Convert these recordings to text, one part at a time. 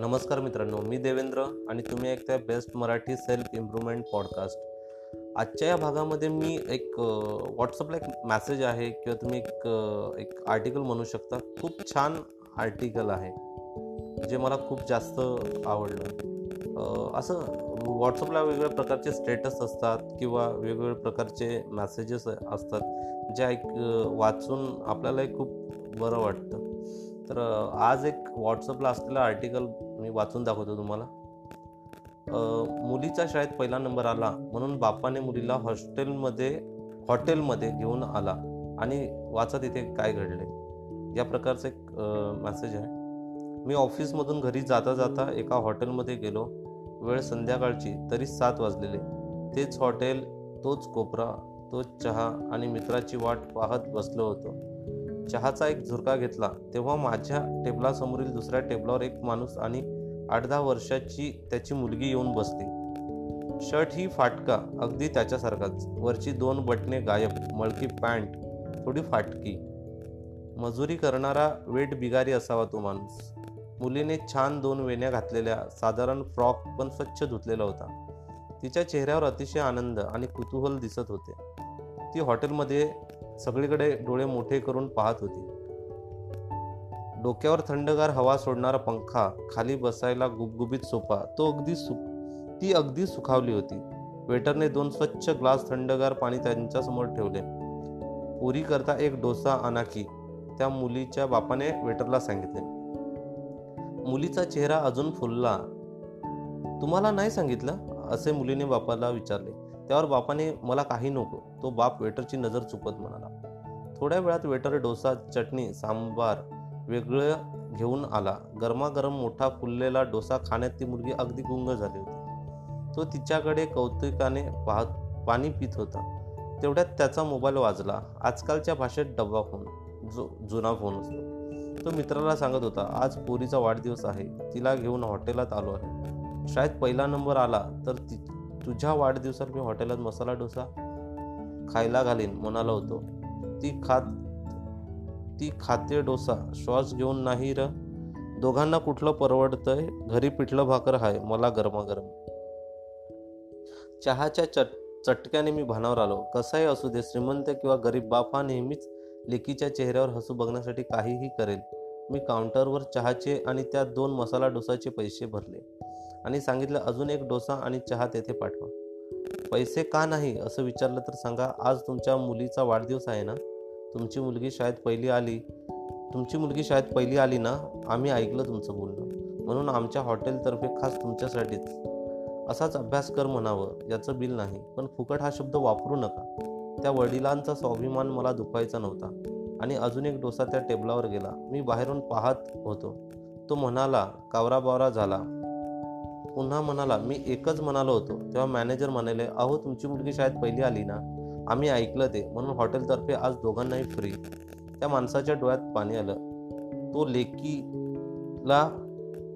नमस्कार मित्रांनो मी देवेंद्र आणि तुम्ही ऐकताय best Marathi self improvement podcast. आजच्या या भागामध्ये मी एक व्हॉट्सअपला एक मॅसेज आहे किंवा तुम्ही एक एक आर्टिकल म्हणू शकता. खूप छान आर्टिकल आहे जे मला खूप जास्त आवडलं. असं व्हॉट्सअपला वेगवेगळ्या प्रकारचे स्टेटस असतात किंवा वेगवेगळ्या प्रकारचे मॅसेजेस असतात जे ऐक वाचून आपल्यालाही खूप बरं वाटतं. तर आज एक व्हॉट्सअपला असलेलं आर्टिकल मी वाचून दाखवतो तुम्हाला. मुलीचा शाळेत पहिला नंबर आला म्हणून बापाने मुलीला हॉस्टेलमध्ये हॉटेलमध्ये घेऊन आला आणि वाचा तिथे काय घडले? या प्रकारचं एक मॅसेज आहे. मी ऑफिसमधून घरी जाता जाता एका हॉटेलमध्ये गेलो. वेळ संध्याकाळची तरी सात वाजलेले. तेच हॉटेल तोच कोपरा तोच चहा आणि मित्राची वाट पाहत बसलो होतो. चहाचा एक झुरका घेतला तेव्हा माझ्या टेबलासमोरील दुसऱ्या टेबलावर एक माणूस आणि आठ दहा वर्षाची त्याची मुलगी येऊन बसली. शर्ट ही फाटका अगदी त्याच्यासारखाच. वरची दोन बटणे गायब मळकी पॅन्ट थोडी फाटकी. मजुरी करणारा वेट बिगारी असावा तो माणूस. मुलीने छान दोन वेण्या घातलेल्या साधारण फ्रॉक पण स्वच्छ धुतलेला होता. तिच्या चेहऱ्यावर अतिशय आनंद आणि कुतूहल दिसत होते. ती हॉटेलमध्ये सगळीकडे डोळे मोठे करून पाहत होती. डोक्यावर थंडगार हवा सोडणारा पंखा खाली बसायला गुबगुबीत सोपा तो अगदी सु ती अगदी सुखावली होती. वेटरने दोन स्वच्छ ग्लास थंडगार पाणी त्यांच्यासमोर ठेवले. पुरी करता एक डोसा आणा की त्या मुलीच्या बापाने वेटरला सांगितले. मुलीचा चेहरा अजून फुलला. तुम्हाला नाही सांगितलं? असे मुलीने बापाला विचारले. त्यावर बापाने मला काही नको. तो बाप वेटरची नजर चुकत म्हणाला. थोड्या वेळात वेटर डोसा चटणी सांबार वेगळं घेऊन आला. गरमागरम मोठा फुललेला डोसा खाण्यात ती मुलगी अगदी गुंग झाली होती. तो तिच्याकडे कौतुकाने पाहत पाणी पित होता. तेवढ्यात त्याचा मोबाईल वाजला. आजकालच्या भाषेत डब्बा फोन जो जुना फोन असतो. तो मित्राला सांगत होता आज पोरीचा वाढदिवस आहे. तिला घेऊन हॉटेलात आलो आहे. शाळेत पहिला नंबर आला तर ती तुझ्या वाढदिवसात मी हॉटेलात मसाला डोसा खायला घालीन म्हणाला होतो. ती खात ती खाते डोसा श्वास घेऊन नाही र. दोघांना कुठलं परवडतंय? घरी पिठलं भाकर आहे मला गरमागरम. चहाच्या चट चटक्याने मी भानावर आलो. कसाही असू दे श्रीमंत किंवा गरीब बाप हा नेहमीच लेकीच्या चेहऱ्यावर हसू बघण्यासाठी काहीही करेल. मी काउंटरवर चहाचे आणि त्या दोन मसाला डोसाचे पैसे भरले. आणि सांगितलं अजून एक डोसा आणि चहा तेथे पाठवा. पैसे का नाही? असं विचारलं तर सांगा आज तुमच्या मुलीचा वाढदिवस आहे ना? तुमची मुलगी शाळेत पहिली आली तुमची मुलगी शाळेत पहिली आली ना? आम्ही ऐकलं तुमचं बोलणं. म्हणून आमच्या हॉटेलतर्फे खास तुमच्यासाठीच. असाच अभ्यास कर म्हणावं याचं बिल नाही. पण फुकट हा शब्द वापरू नका. त्या वडिलांचा स्वाभिमान मला दुखायचा नव्हता. आणि अजून एक डोसा त्या टेबलावर गेला. मी बाहेरून पाहत होतो. तो म्हणाला कावराबावरा झाला. पुन्हा म्हणाला मी एकच म्हणालो होतो. तेव्हा मॅनेजर म्हणाले अहो तुमची मुलगी शाळेत पहिली आली ना? आम्ही ऐकलं ते म्हणून हॉटेलतर्फे आज दोघांनाही फ्री त्या माणसाच्या डोळ्यात पाणी आलं. तो लेकीला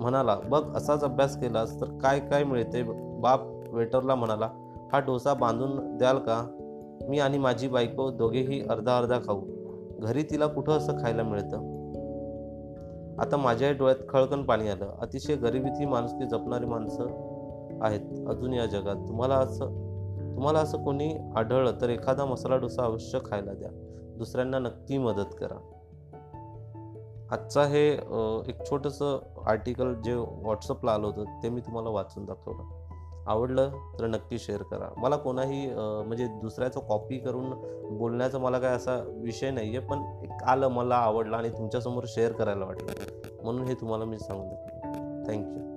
म्हणाला बघ असाच अभ्यास केलास तर काय काय मिळते? बाप वेटरला म्हणाला हा डोसा बांधून द्याल का? मी आणि माझी बायको दोघेही अर्धा अर्धा खाऊ. घरी तिला कुठं असं खायला मिळतं? आता माझ्या डोळ्यात खळकन पाणी आलं. अतिशय गरिबीत माणुसकी जपणारी माणसं आहेत अजून या जगात. तुम्हाला असं तुम्हाला असं कोणी आढळलं तर एखादा मसाला डोसा अवश्य खायला द्या. दुसऱ्यांना नक्की मदत करा. आजचा हे एक छोटंसं आर्टिकल जे व्हॉट्सअपला आलं होतं ते मी तुम्हाला वाचून दाखवलं. आवडलं तर नक्की शेअर करा. मला कोणाही म्हणजे दुसऱ्याचं कॉपी करून बोलण्याचा मला काय असा विषय नाही आहे पण एक आलं मला आवडलं आणि तुमच्यासमोर शेअर करायला वाटलं. म्हणून हे तुम्हाला मी सांगू थँक्यू